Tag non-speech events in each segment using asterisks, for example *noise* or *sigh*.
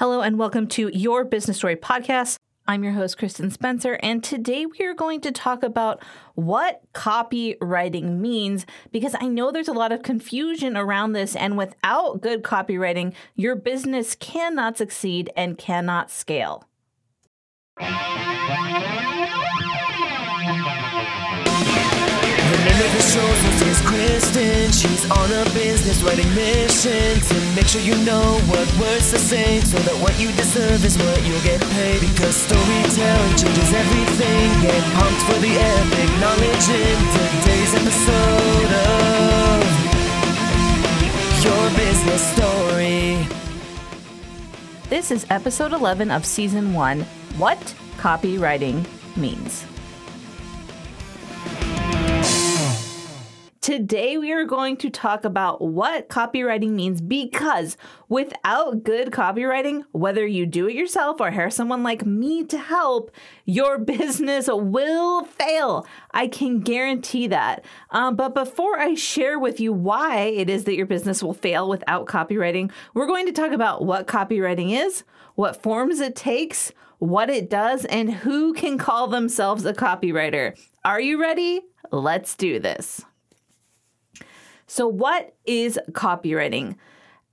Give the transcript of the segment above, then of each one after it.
Hello, and welcome to Your Business Story Podcast. I'm your host, Kristen Spencer, and today we are going to talk about what copywriting means because I know there's a lot of confusion around this, and without good copywriting, your business cannot succeed and cannot scale. Of show's host is Kristen. She's on a business writing mission to make sure you know what words to say, so that what you deserve is what you'll get paid. Because storytelling changes everything. Get pumped for the epic knowledge in today's episode of Your Business Story. This is episode 11 of season one What Copywriting Means. Today, we are going to talk about what copywriting means because without good copywriting, whether you do it yourself or hire someone like me to help, your *laughs* business will fail. I can guarantee that. Um, but before I share with you why it is that your business will fail without copywriting, we're going to talk about what copywriting is, what forms it takes, what it does, and who can call themselves a copywriter. Are you ready? Let's do this. So, what is copywriting?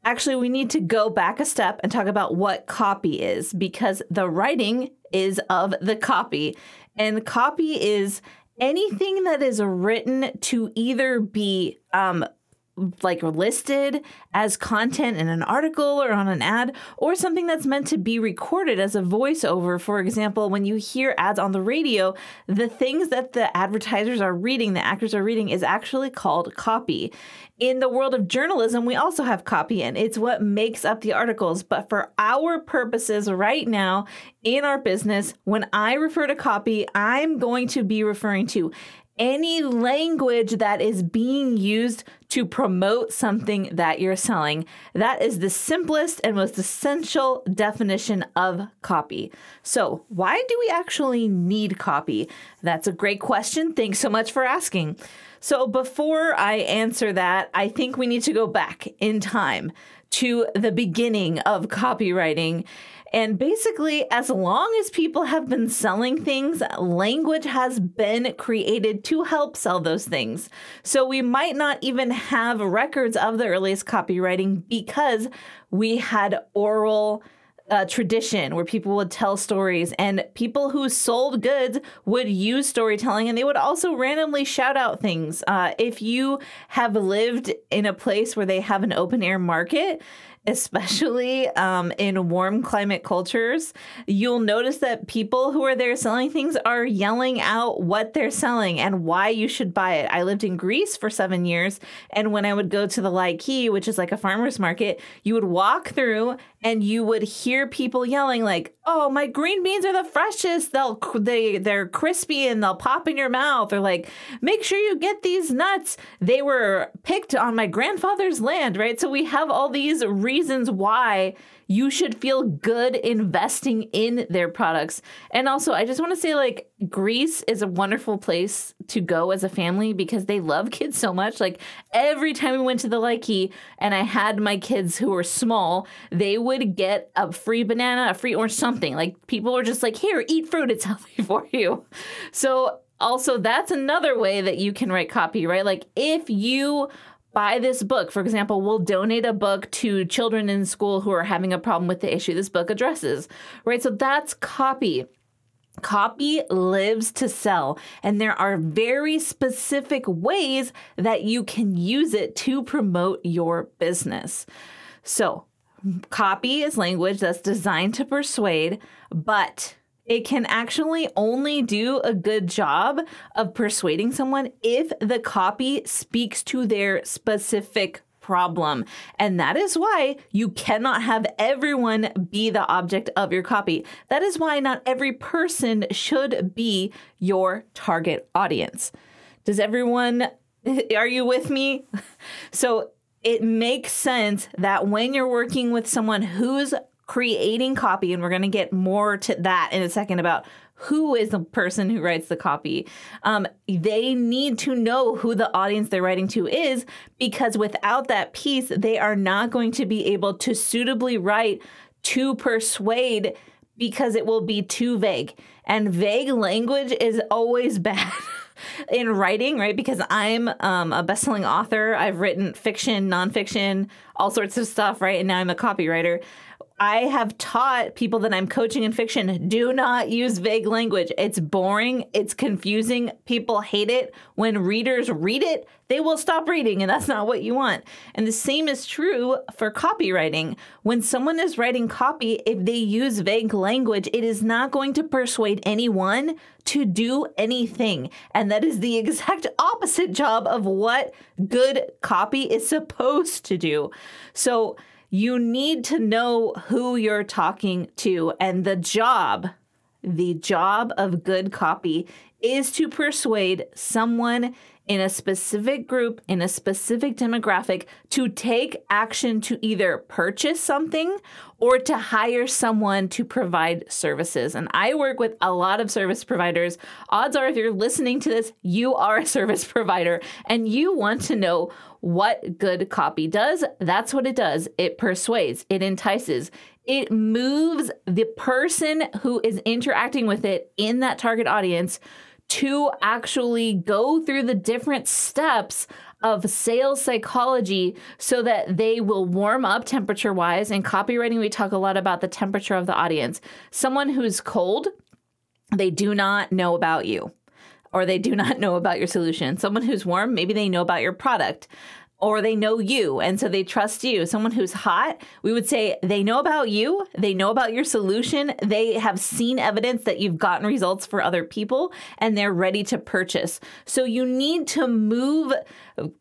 Actually, we need to go back a step and talk about what copy is because the writing is of the copy. And copy is anything that is written to either be um, like listed as content in an article or on an ad or something that's meant to be recorded as a voiceover. For example when you hear ads on the radio the things that the advertisers are reading the actors are reading is actually called copy. In the world of journalism we also have copy and it's what makes up the articles. But for our purposes right now in our business when i refer to copy i'm going to be referring to any language that is being used to promote something that you're selling. That is the simplest and most essential definition of copy. So, why do we actually need copy? That's a great question. Thanks so much for asking. So, before I answer that, I think we need to go back in time to the beginning of copywriting and basically, as long as people have been selling things, language has been created to help sell those things. So we might not even have records of the earliest copywriting because we had oral. Uh, tradition where people would tell stories and people who sold goods would use storytelling and they would also randomly shout out things. Uh, if you have lived in a place where they have an open air market, especially um, in warm climate cultures, you'll notice that people who are there selling things are yelling out what they're selling and why you should buy it. I lived in Greece for seven years, and when I would go to the Laiki, which is like a farmer's market, you would walk through and you would hear people yelling like, "Oh, my green beans are the freshest. They'll they they're crispy and they'll pop in your mouth." Or like, "Make sure you get these nuts. They were picked on my grandfather's land." Right? So we have all these reasons why you should feel good investing in their products. And also, I just want to say like Greece is a wonderful place to go as a family because they love *laughs* kids so much. Like every time we went to the Laiki and I had my kids who were small, they would get a free banana, a free orange, something. Like people were just like, "Here, eat fruit. It's *laughs* healthy for you." So also that's another way that you can write copy, right? Like if you buy this book. For example, we'll donate a book to children in school who are having a problem with the issue this book addresses, right? So that's copy. Copy lives to sell, and there are very specific ways that you can use it to promote your business. So, copy is language that's designed to persuade, but it can actually only do a good job of persuading someone if the copy speaks to their specific problem. And that is why you cannot have everyone be the object of your copy. That is why not every person should be your target audience. Does everyone, *laughs* are you with me? *laughs* So it makes sense that when you're working with someone who's creating copy, and we're going to get more to that in a second about who is the person who writes the copy. Um, they need to know who the audience they're writing to is because without that piece, they are not going to be able to suitably write to persuade because it will be too vague. And vague language is always *laughs* bad. in writing, right? Because I'm um, a best-selling author. I've written fiction, nonfiction, all sorts of stuff, right? And now I'm a copywriter. I have taught people that I'm coaching in fiction do not use vague language. It's boring, it's confusing. People hate it. When readers read it, they will stop reading, and that's not what you want. And the same is true for copywriting. When someone is writing copy, if they use vague language, it is not going to persuade anyone to do anything. And that is the *laughs* exact opposite job of what good copy is supposed to do. So, you need to know who you're talking to. And the job, the job of good copy is to persuade someone in a specific group, in a specific demographic, to take action to either purchase something or to hire someone to provide services. And I work with a lot of service providers. Odds are, if you're listening to this, you are a *laughs* service provider and you want to know what good copy does. That's what it does it persuades, it entices, it moves the person who is interacting with it in that target audience to actually go through the different steps of sales psychology so that they will warm up temperature wise. In copywriting, we talk a lot about the temperature of the audience. Someone who's cold, they do not know about you or they do not *laughs* know about your solution. Someone who's warm, maybe they know about your product or they know you and so they trust you. Someone who's hot, we would say they know about you, they know about your solution, they have seen evidence that you've gotten results for other people and they're ready to purchase. So you need to move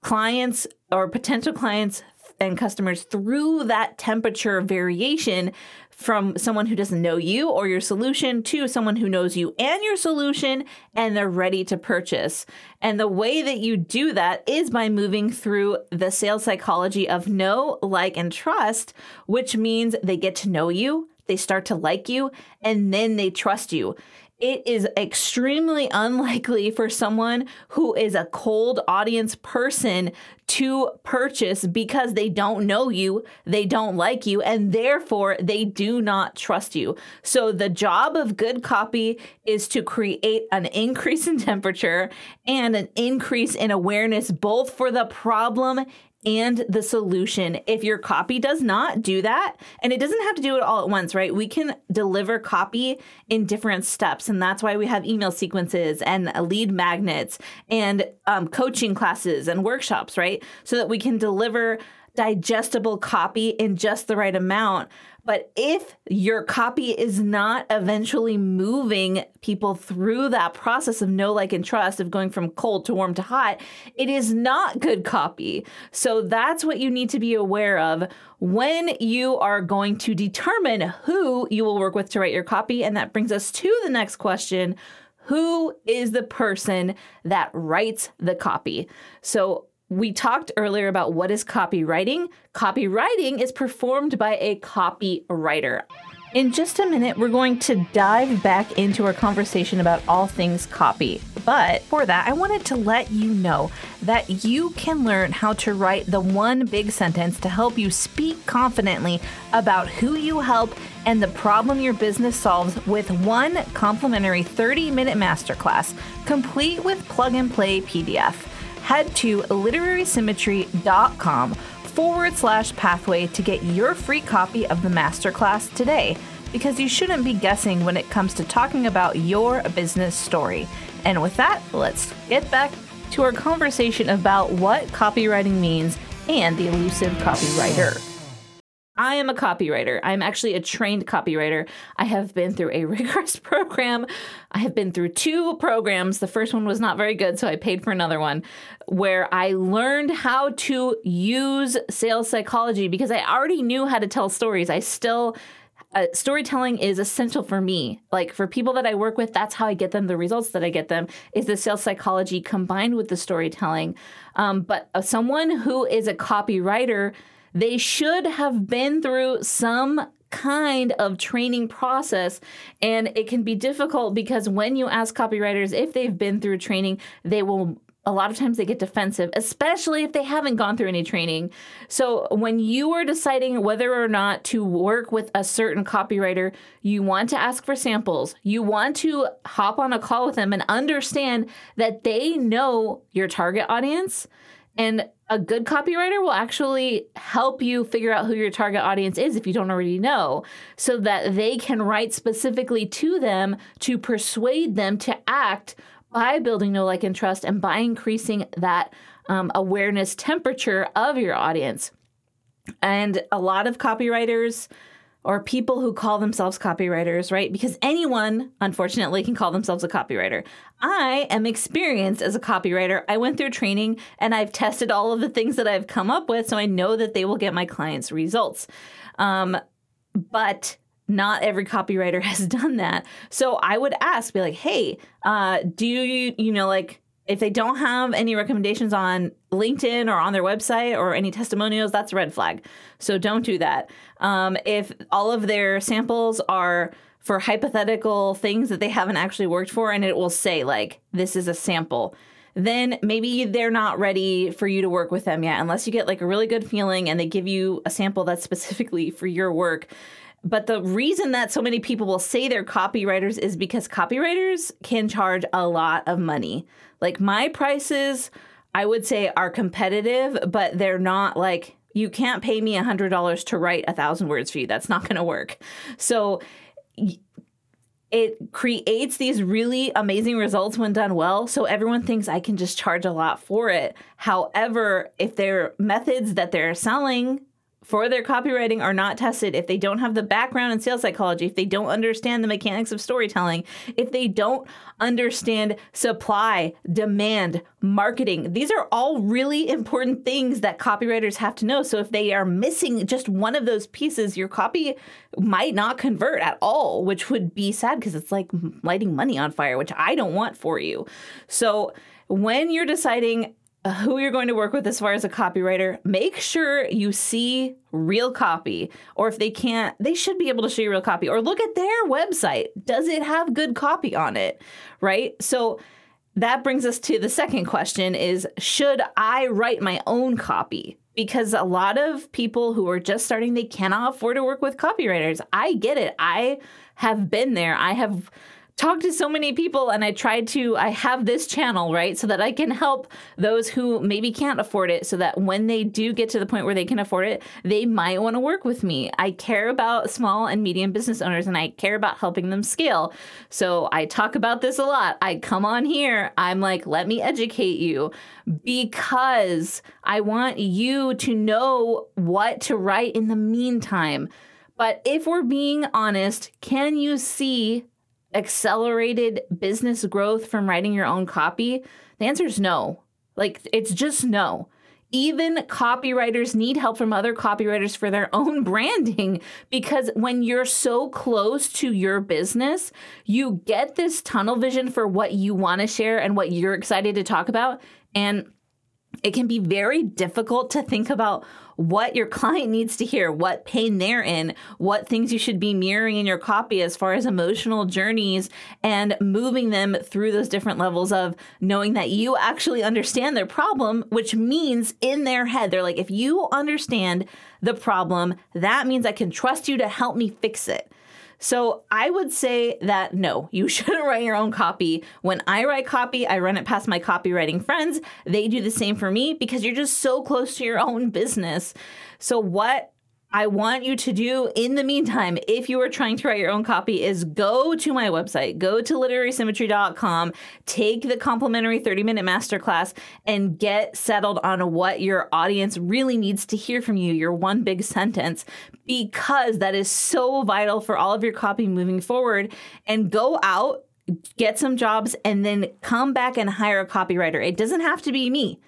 clients or potential clients and customers through that temperature variation from someone who doesn't know you or your solution to someone who knows you and your solution and they're ready to purchase. And the way that you do that is by moving through the sales psychology of know, like, and trust, which means they get to know you, they start to like you, and then they trust you it is extremely unlikely for someone who is a cold audience person to purchase because they don't know you, they don't like you, and therefore they do not trust you. So, the job of good copy is to create an increase in temperature and an increase in awareness, both for the problem and the solution. If your copy does not do that, and it doesn't have to do it all at once, right? We can deliver copy in different steps. And that's why we have email sequences and lead magnets and um, coaching classes and workshops, right? So that we can deliver digestible copy in just the right amount. But if your copy is not eventually moving people through that process of know, like, and trust of going from cold to warm to hot, it is not good copy. So that's what you need to be aware of when you are going to determine who you will work with to write your copy. And that brings us to the next question Who is the person that writes the copy? So we talked earlier about what is copywriting. Copywriting is performed by a copywriter. In just a minute, we're going to dive back into our conversation about all things copy. But for that, I wanted to let you know that you can learn how to write the one big sentence to help you speak confidently about who you help and the problem your business solves with one complimentary 30 minute masterclass, complete with plug and play PDF head to literarysymmetry.com forward slash pathway to get your free copy of the masterclass today because you shouldn't be guessing when it comes to talking about your business story. And with that, let's get back to our conversation about what copywriting means and the elusive copywriter. I am a copywriter. I'm actually a trained copywriter. I have been through a *laughs* rigorous program. I have been through two programs. The first one was not very good, so I paid for another one where I learned how to use sales psychology because I already knew how to tell stories. I still uh, storytelling is essential for me. Like for people that I work with, that's how I get them the results that I get them is the sales psychology combined with the storytelling. Um, but uh, someone who is a copywriter they should have been through some kind of training process and it can be difficult because when you ask copywriters if they've been through training they will a lot of times they get defensive, especially if they haven't gone through any training. So when you are deciding whether or not to work with a certain copywriter, you want to ask for samples. You want to hop on a call with them and understand that they know your target audience and a good copywriter will actually help you figure out who your target audience is if you don't already know, so that they can write specifically to them to persuade them to act by building know, like, and trust and by increasing that um, awareness temperature of your audience. And a lot of copywriters, or people who call themselves copywriters, right? Because anyone, unfortunately, can call themselves a copywriter. I am experienced as a copywriter. I went through training and I've tested all of the things that I've come up with, so I know that they will get my clients results. Um, but not every copywriter *laughs* has done that. So I would ask, be like, hey, uh, do you, you know, like, if they don't have any recommendations on LinkedIn or on their website or any testimonials, that's a red flag. So don't do that. Um, if all of their samples are for hypothetical things that they haven't actually worked for and it will say, like, this is a sample, then maybe they're not ready for you to work with them yet, unless you get like a really good feeling and they give you a sample that's specifically for your work. But the reason that so many people will say they're copywriters is because copywriters can charge a lot of money. Like my prices, I would say are competitive, but they're not like you can't pay me $100 to write a thousand words for you. That's not going to work. So it creates these really amazing results when done well. So everyone thinks I can just charge a lot for it. However, if their methods that they're selling for their copywriting are not tested, if they don't have the background in sales psychology, if they don't understand the mechanics of storytelling, if they don't understand supply, demand, marketing, these are all really important things that copywriters have to know. So if they are missing just one of those pieces, your copy might not convert at all, which would be sad because it's like lighting money on fire, which I don't want for you. So when you're deciding *laughs* who you're going to work with as far as a copywriter, make sure you see real copy. Or if they can't, they should be able to show you real copy. Or look at their website. Does it have good copy on it? Right? So that brings us to the second question is should I write my own copy? Because a lot of people who are just starting, they cannot afford to work with copywriters. I get it. I have been there. I have talked to so many people and I tried to I have this channel, right? So that I can help those who maybe can't afford it so that when they do get to the point where they can afford it, they might want to work with me. I care about small and medium business owners and I care about helping them scale. So I talk about this a lot. I come on here, I'm like, let me educate you because I want you to know what to write in the meantime. But if we're being honest, can you see accelerated business growth from writing your own copy? The answer is no. Like, it's just no. Even copywriters need help from other copywriters for their own *laughs* branding because when you're so close to your business, you get this tunnel vision for what you want to share and what you're excited to talk about. And it can be very difficult to think about what your *laughs* client needs to hear, what pain they're in, what things you should be mirroring in your copy as far as emotional journeys and moving them through those different levels of knowing that you actually understand their problem, which means in their head, they're like, if you understand the problem, that means I can trust you to help me fix it. So I would say that no, you *laughs* shouldn't write your own copy. When I write copy, I run it past my copywriting friends. They do the same for me because you're just so close to your own business. So what I want you to do in the meantime, if you are trying to write your own copy, is go to my website, go to literarysymmetry.com, take the complimentary 30 minute masterclass, and get settled on what your audience really needs to hear from you, your one big sentence, because that is so vital for all of your copy moving forward. And go out, get some jobs, and then come back and hire a copywriter. It doesn't have to be me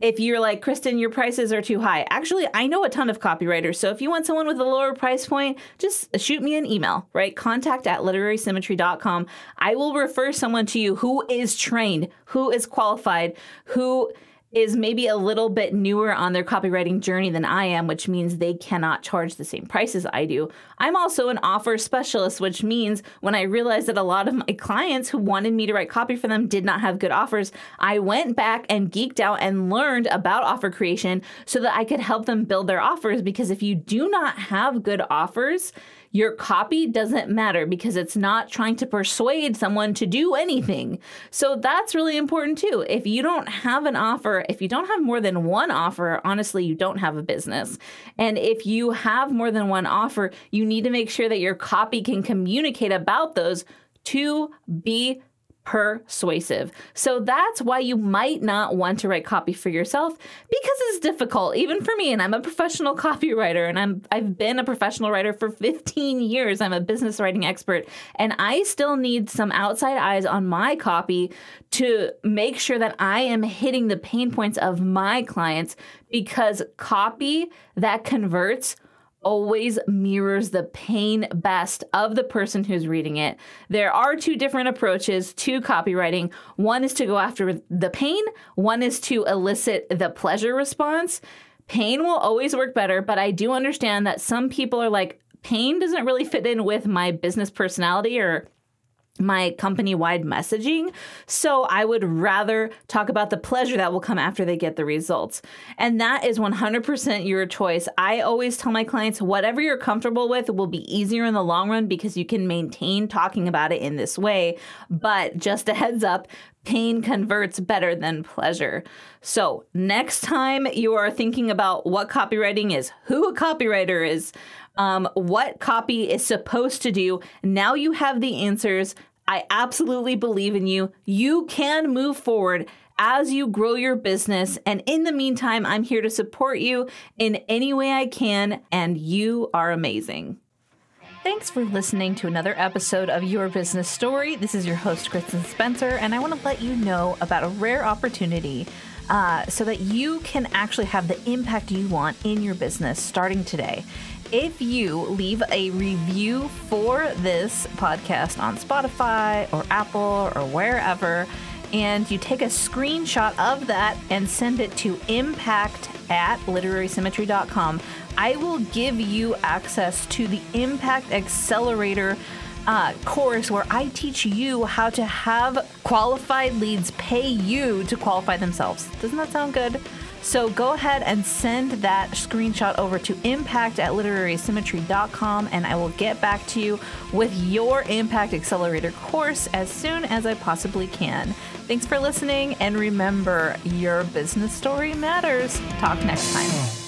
if you're like, Kristen, your prices are too high. Actually, I know a ton of copywriters. So if you want someone with a lower price point, just shoot me an email, right? Contact at literarysymmetry.com. I will refer someone to you who is trained, who is qualified, who is maybe a little bit newer on their copywriting journey than I am, which means they cannot charge the same price as I do. I'm also an offer specialist, which means when I realized that a lot of my clients who wanted me to write copy for them did not have good offers, I went back and geeked out and learned about offer creation so that I could help them build their offers. Because if you do not have good offers, your copy doesn't matter because it's not trying to persuade someone to do anything. So that's really important too. If you don't have an offer, if you don't have more than one offer, honestly, you don't have a business. And if you have more than one offer, you need to make sure that your copy can communicate about those to be persuasive. So that's why you might not want to write copy for yourself because it's difficult even for me and I'm a professional *laughs* copywriter and I'm I've been a professional writer for 15 years. I'm a business writing expert and I still need some outside eyes on my copy to make sure that I am hitting the pain points of my clients because copy that converts always mirrors the pain best of the person who's reading it. There are two different approaches to copywriting. One is to go after the pain, one is to elicit the pleasure response. Pain will always work better, but I do understand that some people are like, pain doesn't really fit in with my business personality or my company wide messaging. So I would rather talk about the pleasure that will come after they get the results. And that is 100% your choice. I always tell my clients whatever you're comfortable with will be easier in the long run because you can maintain talking about it in this way. But just a heads up, pain converts better than pleasure. So, next time you are thinking about what copywriting is, who a copywriter is, um, what copy is supposed to do, now you have the answers. I absolutely believe in you. You can move forward as you grow your business. And in the meantime, I'm here to support you in any way I can, and you are amazing. Thanks for listening to another episode of Your Business Story. This is your host, Kristen Spencer, and I want to let you know about a rare opportunity uh, so that you can actually have the impact you want in your business starting today if you leave a review for this podcast on Spotify or Apple or wherever, and you take a screenshot of that and send it to impact at literarysymmetry.com, I will give you access to the Impact Accelerator uh, course where I teach you how to have qualified leads pay you to qualify themselves. Doesn't that sound good? So go ahead and send that screenshot over to impact at literarysymmetry.com and I will get back to you with your Impact Accelerator course as soon as I possibly can. Thanks for listening and remember, your business story matters. Talk next time.